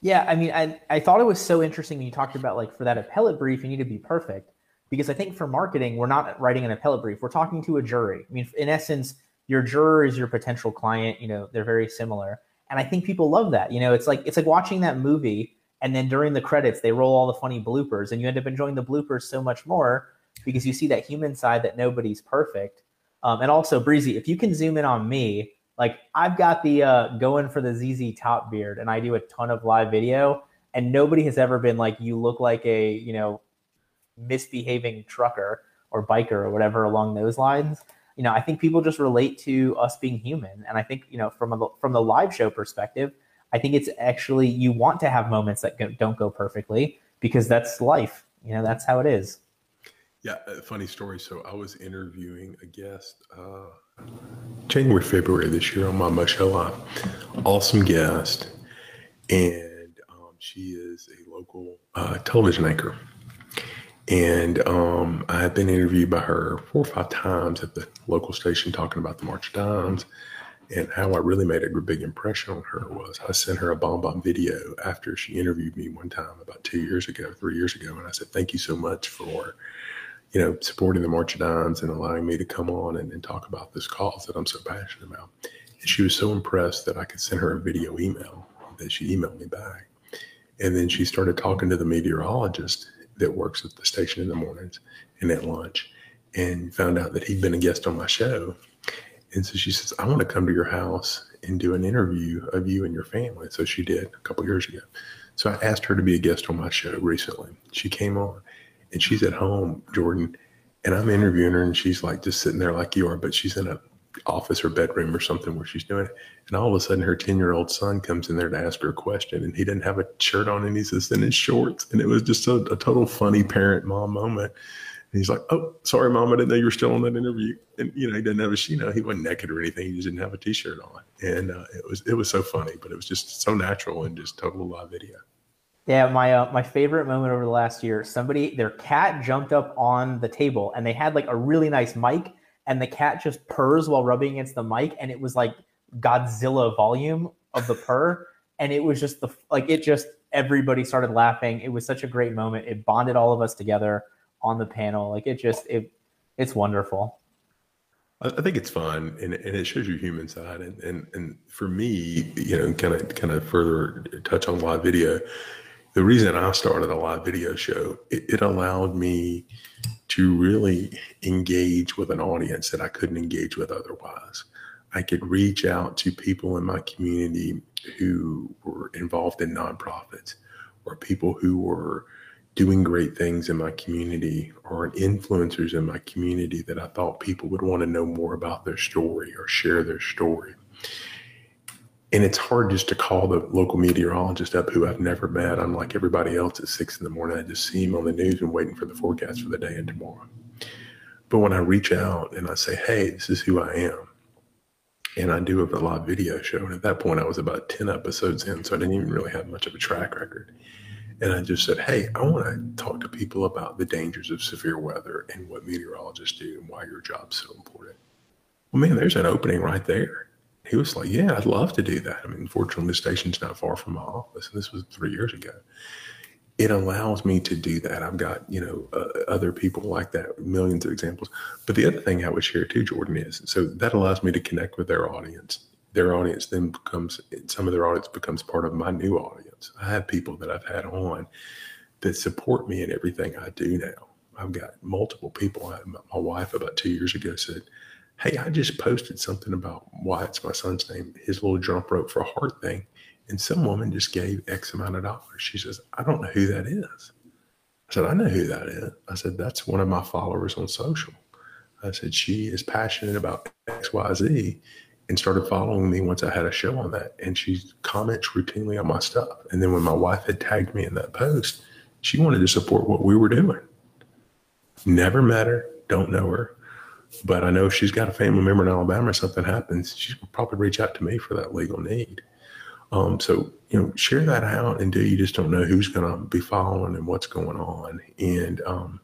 Yeah, I mean, I, I thought it was so interesting when you talked about like for that appellate brief, you need to be perfect because I think for marketing, we're not writing an appellate brief. We're talking to a jury. I mean, in essence, your juror is your potential client. You know, they're very similar, and I think people love that. You know, it's like it's like watching that movie, and then during the credits, they roll all the funny bloopers, and you end up enjoying the bloopers so much more because you see that human side that nobody's perfect. Um, and also, Breezy, if you can zoom in on me, like I've got the uh, going for the ZZ top beard, and I do a ton of live video, and nobody has ever been like, you look like a you know misbehaving trucker or biker or whatever along those lines. You know, I think people just relate to us being human, and I think you know from a, from the live show perspective, I think it's actually you want to have moments that go, don't go perfectly because that's life. You know, that's how it is. Yeah, funny story. So I was interviewing a guest uh, January, February this year on my Live. Awesome guest, and um, she is a local uh, television anchor. And um, I had been interviewed by her four or five times at the local station talking about the March of Dimes. And how I really made a big impression on her was I sent her a BombBomb video after she interviewed me one time about two years ago, three years ago. And I said, Thank you so much for, you know, supporting the March of Dimes and allowing me to come on and, and talk about this cause that I'm so passionate about. And she was so impressed that I could send her a video email that she emailed me back. And then she started talking to the meteorologist that works at the station in the mornings and at lunch and found out that he'd been a guest on my show. And so she says, I want to come to your house and do an interview of you and your family. So she did a couple years ago. So I asked her to be a guest on my show recently. She came on and she's at home, Jordan, and I'm interviewing her and she's like just sitting there like you are, but she's in a office or bedroom or something where she's doing it. And all of a sudden, her 10 year old son comes in there to ask her a question, and he didn't have a shirt on and he's just in his shorts. And it was just a, a total funny parent mom moment. And he's like, Oh, sorry, mom, I didn't know you were still on that interview. And, you know, he didn't have a, you know, he wasn't naked or anything. He just didn't have a t shirt on. And uh, it was, it was so funny, but it was just so natural and just total live video. Yeah, my uh, my favorite moment over the last year, somebody their cat jumped up on the table and they had like a really nice mic and the cat just purrs while rubbing against the mic and it was like Godzilla volume of the purr <laughs> and it was just the like it just everybody started laughing. It was such a great moment. It bonded all of us together on the panel. Like it just it it's wonderful. I think it's fun and, and it shows your human side. And, and, and for me, you know, kind of, kind of further touch on live video, the reason I started a live video show, it, it allowed me to really engage with an audience that I couldn't engage with otherwise. I could reach out to people in my community who were involved in nonprofits or people who were doing great things in my community or influencers in my community that I thought people would want to know more about their story or share their story. And it's hard just to call the local meteorologist up who I've never met. I'm like everybody else at six in the morning. I just see him on the news and waiting for the forecast for the day and tomorrow. But when I reach out and I say, hey, this is who I am, and I do have a live video show. And at that point, I was about 10 episodes in, so I didn't even really have much of a track record. And I just said, hey, I want to talk to people about the dangers of severe weather and what meteorologists do and why your job's so important. Well, man, there's an opening right there he was like, "Yeah, I'd love to do that." I mean, fortunately, the station's not far from my office, and this was three years ago. It allows me to do that. I've got you know uh, other people like that, millions of examples. But the other thing I would share too, Jordan, is so that allows me to connect with their audience. Their audience then becomes some of their audience becomes part of my new audience. I have people that I've had on that support me in everything I do now. I've got multiple people. my wife about two years ago said, Hey, I just posted something about why it's my son's name, his little jump rope for a heart thing. And some woman just gave X amount of dollars. She says, I don't know who that is. I said, I know who that is. I said, that's one of my followers on social. I said, she is passionate about XYZ and started following me once I had a show on that. And she comments routinely on my stuff. And then when my wife had tagged me in that post, she wanted to support what we were doing. Never met her, don't know her, but I know she's got a family member in Alabama. If something happens, she will probably reach out to me for that legal need. Um, so you know, share that out, and do you just don't know who's going to be following and what's going on, and um,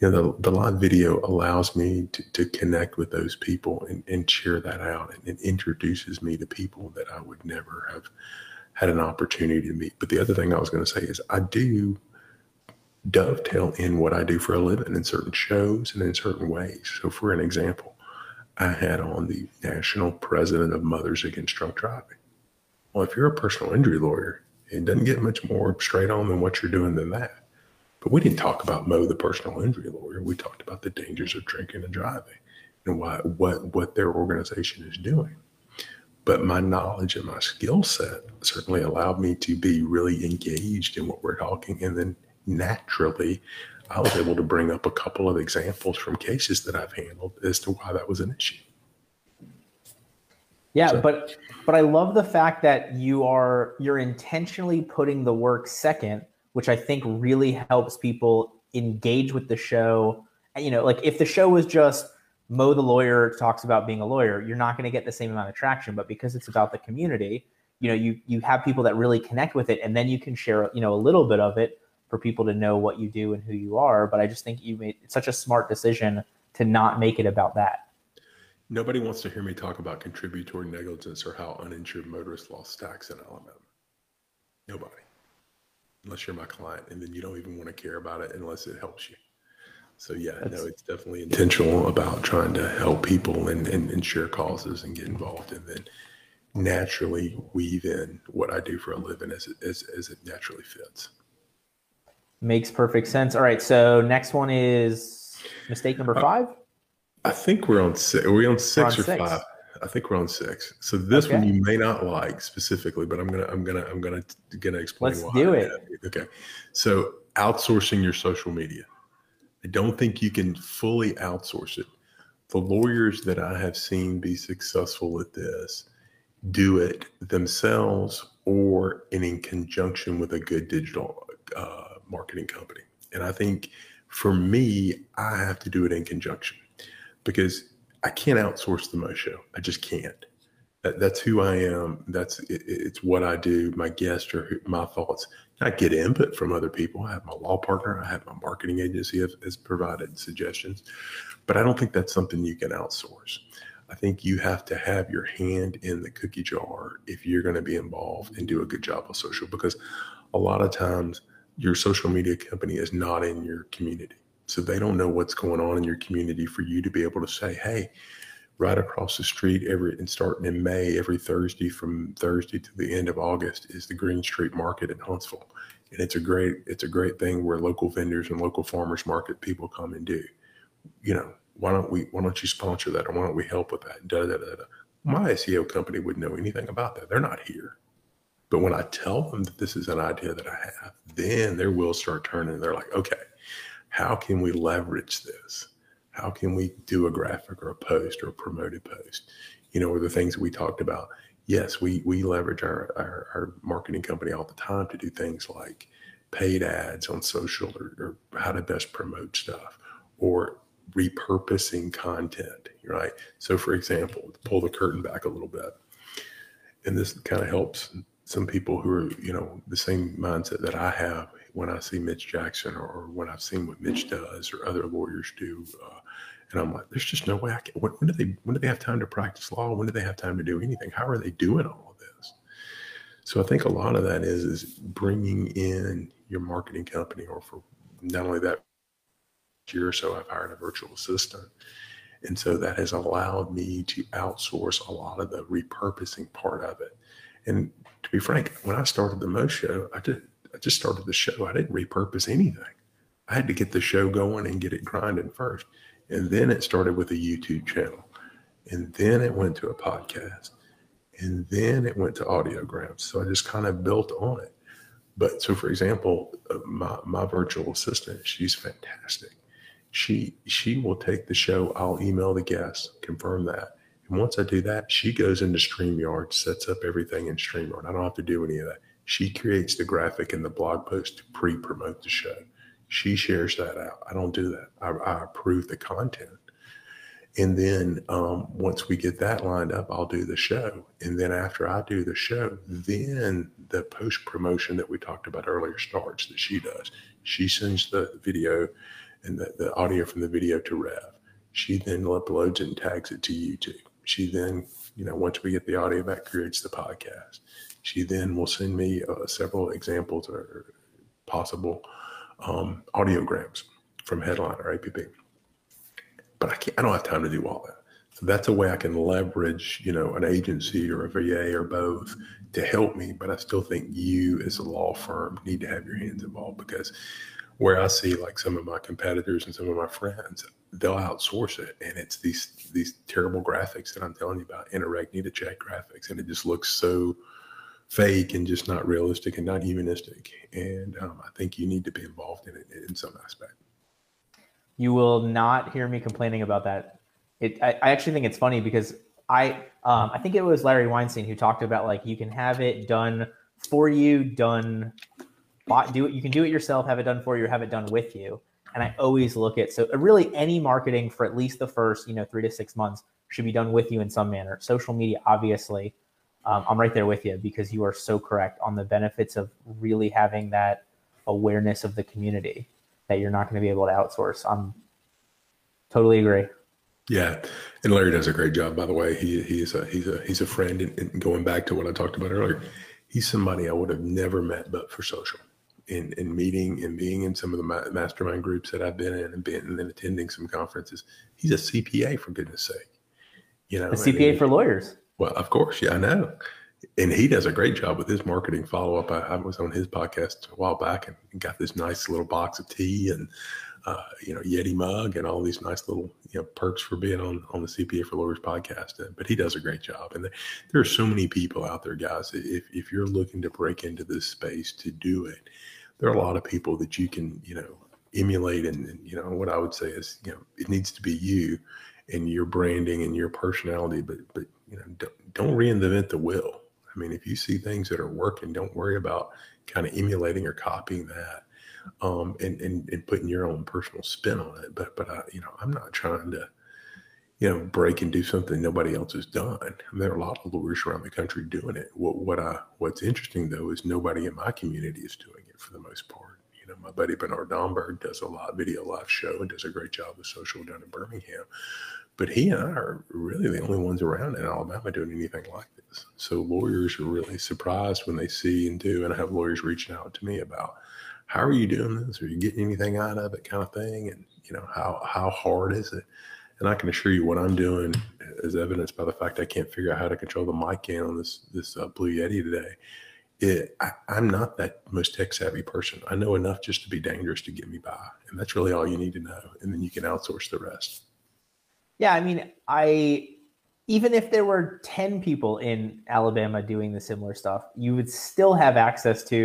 you know, the, the live video allows me to, to connect with those people and, and share that out, and it introduces me to people that I would never have had an opportunity to meet. But the other thing I was going to say is I do dovetail in what I do for a living in certain shows and in certain ways. So, for an example, I had on the national president of Mothers Against Drunk Driving. Well, if you're a personal injury lawyer, it doesn't get much more straight on than what you're doing than that. But we didn't talk about Mo, the personal injury lawyer. We talked about the dangers of drinking and driving and why, what, what their organization is doing. But my knowledge and my skill set certainly allowed me to be really engaged in what we're talking. And then naturally, I was able to bring up a couple of examples from cases that I've handled as to why that was an issue. Yeah, so. but but I love the fact that you are you're intentionally putting the work second, which I think really helps people engage with the show. You know, like if the show was just Mo the lawyer talks about being a lawyer, you're not going to get the same amount of traction. But because it's about the community, you know, you you have people that really connect with it, and then you can share, you know, a little bit of it for people to know what you do and who you are. But I just think you made such a smart decision to not make it about that. Nobody wants to hear me talk about contributory negligence or how uninsured motorist loss stacks in Alabama. Nobody. Unless you're my client, and then you don't even want to care about it unless it helps you. So yeah, That's, no, it's definitely intentional about trying to help people and, and, and share causes and get involved, and then naturally weave in what I do for a living as it, as, as it naturally fits. Makes perfect sense. All right, so next one is mistake number uh, five. I think we're on six. Are we on 6 on or six. five? I think we're on six. So this okay. one you may not like specifically, but I'm gonna I'm gonna I'm gonna gonna explain Let's why. do it. Okay. So outsourcing your social media. I don't think you can fully outsource it. The lawyers that I have seen be successful at this do it themselves or in, in conjunction with a good digital uh, marketing company. And I think for me, I have to do it in conjunction because I can't outsource the Mo show. I just can't. That, that's who I am. That's it, it's what I do. My guests are my thoughts. I get input from other people. I have my law partner. I have my marketing agency have, has provided suggestions, but I don't think that's something you can outsource. I think you have to have your hand in the cookie jar if you're going to be involved and do a good job of social because a lot of times your social media company is not in your community. So they don't know what's going on in your community for you to be able to say, hey, right across the street every and starting in May, every Thursday from Thursday to the end of August is the Greene Street Market in Huntsville. And it's a great, it's a great thing where local vendors and local farmers market people come and do. You know, why don't we why don't you sponsor that or why don't we help with that? Da, da, da, da. My SEO company wouldn't know anything about that. They're not here. But when I tell them that this is an idea that I have, then their wheels start turning. They're like, okay, how can we leverage this? How can we do a graphic or a post or a promoted post? You know, or the things that we talked about. Yes, we we leverage our, our, our marketing company all the time to do things like paid ads on social or, or how to best promote stuff or repurposing content, right? So, for example, pull the curtain back a little bit, and this kind of helps some people who are, you know, the same mindset that I have when I see Mitch Jackson or, or when I've seen what Mitch does or other lawyers do. Uh, and I'm like, there's just no way I can. When, when, do they when do they have time to practice law? When do they have time to do anything? How are they doing all of this? So I think a lot of that is is bringing in your marketing company, or for not only that year or so, I've hired a virtual assistant, and so that has allowed me to outsource a lot of the repurposing part of it. And to be frank, when I started the Mo Show, I did I just started the show. I didn't repurpose anything. I had to get the show going and get it grinding first. And then it started with a YouTube channel. and then it went to a podcast, and then it went to audiograms. So I just kind of built on it. But so, for example, uh, my my virtual assistant, she's fantastic. She she will take the show. I'll email the guests, confirm that, once I do that, she goes into StreamYard, sets up everything in StreamYard. I don't have to do any of that. She creates the graphic and the blog post to pre-promote the show. She shares that out. I don't do that. I, I approve the content. And then um, once we get that lined up, I'll do the show. And then after I do the show, then the post promotion that we talked about earlier starts that she does. She sends the video and the, the audio from the video to Rev. She then uploads and tags it to YouTube. She then, you know, once we get the audio back, creates the podcast. She then will send me uh, several examples or possible um, audiograms from Headliner APP. But I can't. I don't have time to do all that. So that's a way I can leverage, you know, an agency or a VA or both to help me. But I still think you, as a law firm, need to have your hands involved because where I see like some of my competitors and some of my friends, they'll outsource it, and it's these these terrible graphics that I'm telling you about, Interact need to check graphics, and it just looks so fake and just not realistic and not humanistic. And um, I think you need to be involved in it in some aspect. You will not hear me complaining about that. It, I, I actually think it's funny because I, um, I think it was Larry Weinstein who talked about like you can have it done for you, done, do it. You can do it yourself, have it done for you, or have it done with you. And I always look at so really any marketing for at least the first you know three to six months should be done with you in some manner. Social media, obviously, um, I'm right there with you because you are so correct on the benefits of really having that awareness of the community that you're not going to be able to outsource. I'm totally agree. Yeah, and Larry does a great job. By the way, he he's a he's a he's a friend. And, and going back to what I talked about earlier, he's somebody I would have never met but for social. In, in meeting and being in some of the mastermind groups that I've been in and been and then attending some conferences, he's a CPA for goodness sake. You know, a CPA for lawyers. Well, of course, yeah, I know. And he does a great job with his marketing follow up. I, I, was on his podcast a while back and got this nice little box of tea and uh, you know Yeti mug and all these nice little you know perks for being on on the CPA for Lawyers podcast. But he does a great job. And there, there are so many people out there, guys. If if you're looking to break into this space to do it, there are a lot of people that you can you know emulate and, and you know what I would say is you know it needs to be you and your branding and your personality, but but you know, don't, don't reinvent the wheel. I mean, if you see things that are working, don't worry about kind of emulating or copying that, um, and, and and putting your own personal spin on it. But but I, you know, I'm not trying to, you know, break and do something nobody else has done. I mean, there are a lot of lawyers around the country doing it. What what I what's interesting though is nobody in my community is doing for the most part. You know, my buddy Bernard Domberg does a live video live show and does a great job with social down in Birmingham. But he and I are really the only ones around in Alabama doing anything like this. So lawyers are really surprised when they see and do. And I have lawyers reaching out to me about how are you doing this? Are you getting anything out of it, kind of thing? And you know how how hard is it? And I can assure you, what I'm doing is evidenced by the fact I can't figure out how to control the mic in on this this uh, Blue Yeti today. It, I, I'm not that most tech savvy person. I know enough just to be dangerous to get me by, and that's really all you need to know. And then you can outsource the rest. Yeah, I mean, I even if there were 10 people in Alabama doing the similar stuff, you would still have access to,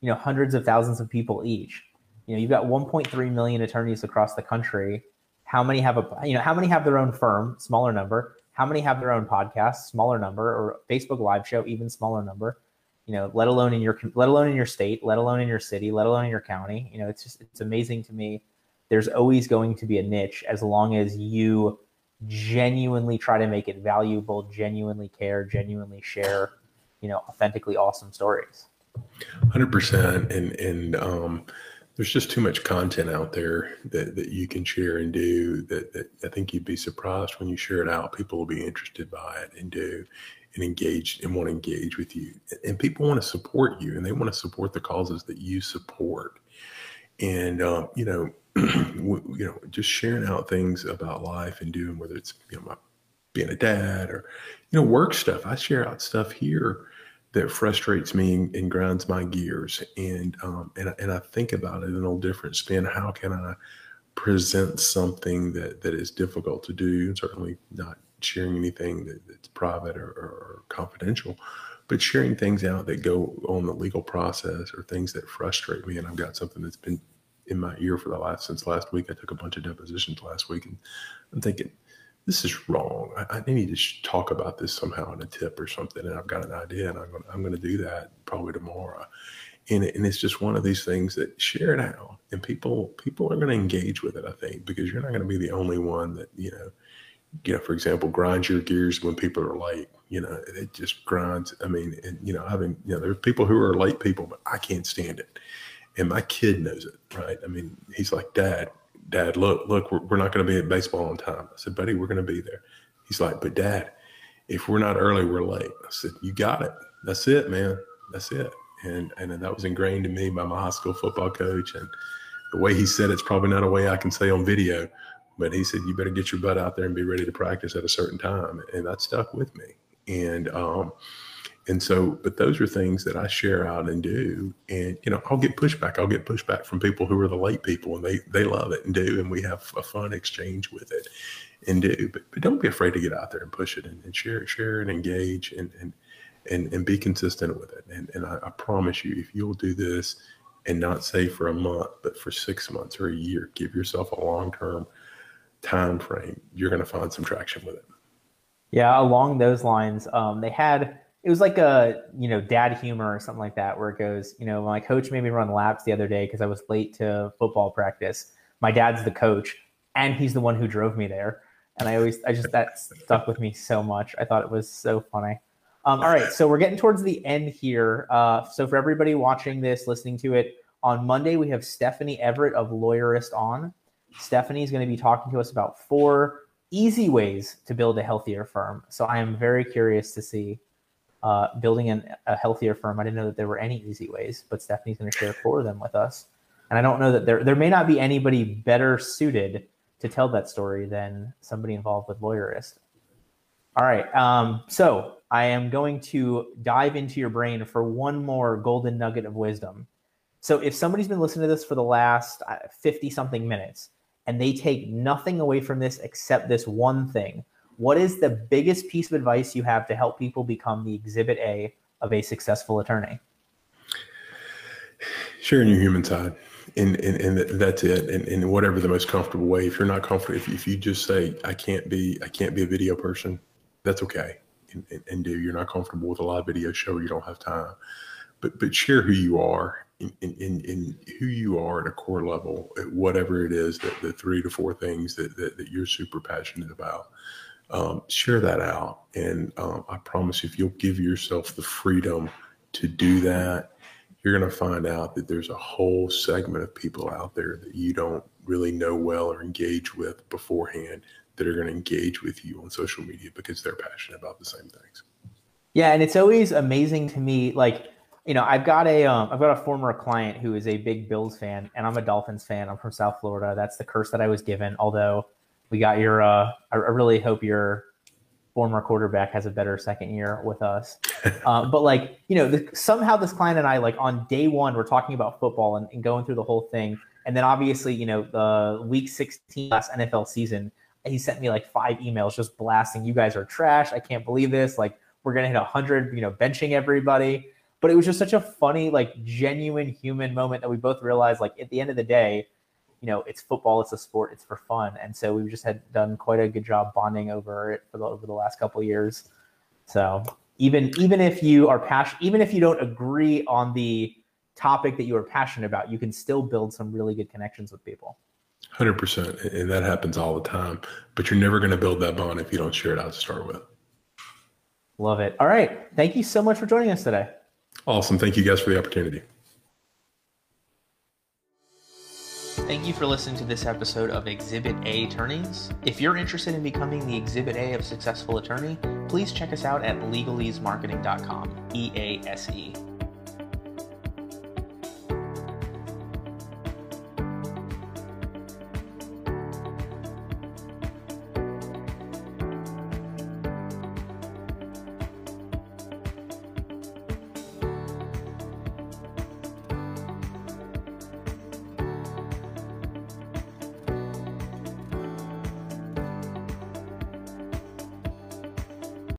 you know, hundreds of thousands of people each. You know, you've got 1.3 million attorneys across the country. How many have a, you know, how many have their own firm? Smaller number. How many have their own podcast? Smaller number. Or Facebook live show? Even smaller number. You know, let alone in your, let alone in your state, let alone in your city, let alone in your county. You know, it's just, it's amazing to me there's always going to be a niche as long as you genuinely try to make it valuable, genuinely care, genuinely share, you know, authentically awesome stories. Hundred percent, and and um, there's just too much content out there that that you can share and do. That, that I think you'd be surprised when you share it out. People will be interested by it and do and engage and want to engage with you. And people want to support you, and they want to support the causes that you support. And um, you know, <clears throat> you know, just sharing out things about life and doing whether it's you know my, being a dad or you know work stuff. I share out stuff here that frustrates me and, and grinds my gears, and um, and and I think about it in a different spin. How can I present something that that is difficult to do certainly not sharing anything that, that's private or, or, confidential, but sharing things out that go on the legal process or things that frustrate me. And I've got something that's been in my ear for the last since last week. I took a bunch of depositions last week, and I'm thinking this is wrong. I, I need to talk about this somehow in a tip or something. And I've got an idea, and I'm going I'm going to do that probably tomorrow. And, and it's just one of these things that share it out, and people people are going to engage with it. I think because you're not going to be the only one that you know you know, for example, grind your gears when people are late. You know, it just grinds. I mean, and you know, having you know, there's people who are late people, but I can't stand it. And my kid knows it, right? I mean, he's like, Dad, Dad, look, look, we're, we're not going to be at baseball on time. I said, Buddy, we're going to be there. He's like, But Dad, if we're not early, we're late. I said, You got it. That's it, man. That's it. And and that was ingrained in me by my high school football coach. And the way he said it's probably not a way I can say on video, but he said, you better get your butt out there and be ready to practice at a certain time. And that stuck with me. And, um, and so, but those are things that I share out and do. And, you know, I'll get pushback. I'll get pushback from people who are the late people and they, they love it and do. And we have a fun exchange with it and do, but, but don't be afraid to get out there and push it and, and share, share and engage and, and, and, and be consistent with it. And, and I, I promise you, if you'll do this and not say for a month, but for six months or a year, give yourself a long-term time frame, you're going to find some traction with it. Yeah, along those lines, um, they had it was like a you know dad humor or something like that, where it goes, you know, my coach made me run laps the other day because I was late to football practice. My dad's the coach, and he's the one who drove me there. And I always, I just that stuck with me so much. I thought it was so funny. Um, all right, so we're getting towards the end here. Uh, so for everybody watching this, listening to it on Monday, we have Stephanie Everett of Lawyerist on. Stephanie is going to be talking to us about four easy ways to build a healthier firm. So I am very curious to see uh, building an, a healthier firm. I didn't know that there were any easy ways, but Stephanie's going to share four of them with us. And I don't know that there there may not be anybody better suited to tell that story than somebody involved with Lawyerist. All right, um, so I am going to dive into your brain for one more golden nugget of wisdom. So if somebody's been listening to this for the last 50 something minutes and they take nothing away from this except this one thing, what is the biggest piece of advice you have to help people become the exhibit A of a successful attorney? Sharing your human side. And, and, and that's it. And in whatever the most comfortable way, if you're not comfortable, if, if you just say, I can't be, I can't be a video person, that's okay. And, and, and do, you're not comfortable with a live video show, you don't have time, but, but share who you are in, in, in, who you are at a core level, at whatever it is that the three to four things that, that, that you're super passionate about, um, share that out. And um, I promise if you'll give yourself the freedom to do that, you're going to find out that there's a whole segment of people out there that you don't really know well or engage with beforehand that are going to engage with you on social media because they're passionate about the same things. Yeah, and it's always amazing to me, like you know, I've got a um, I've got a former client who is a big Bills fan, and I'm a Dolphins fan. I'm from South Florida. That's the curse that I was given. Although we got your, uh, I, really hope your former quarterback has a better second year with us. <laughs> uh, but like, you know, the, somehow this client and I, like on day one, we're talking about football and, and going through the whole thing. And then obviously, you know, the week 16 last NFL season, he sent me like five emails just blasting, you guys are trash. I can't believe this. Like, we're going to hit 100, you know, benching everybody but it was just such a funny like genuine human moment that we both realized like at the end of the day you know it's football it's a sport it's for fun. And so we just had done quite a good job bonding over it for the, over the last couple years. So even even if you are passionate even if you don't agree on the topic that you are passionate about you can still build some really good connections with people. 100% and that happens all the time but you're never going to build that bond if you don't share it out to start with. Love it. All right. Thank you so much for joining us today Awesome. Thank you guys for the opportunity. Thank you for listening to this episode of Exhibit A Attorneys. If you're interested in becoming the Exhibit A of successful attorney, please check us out at legaleasemarketing.com. E A S E.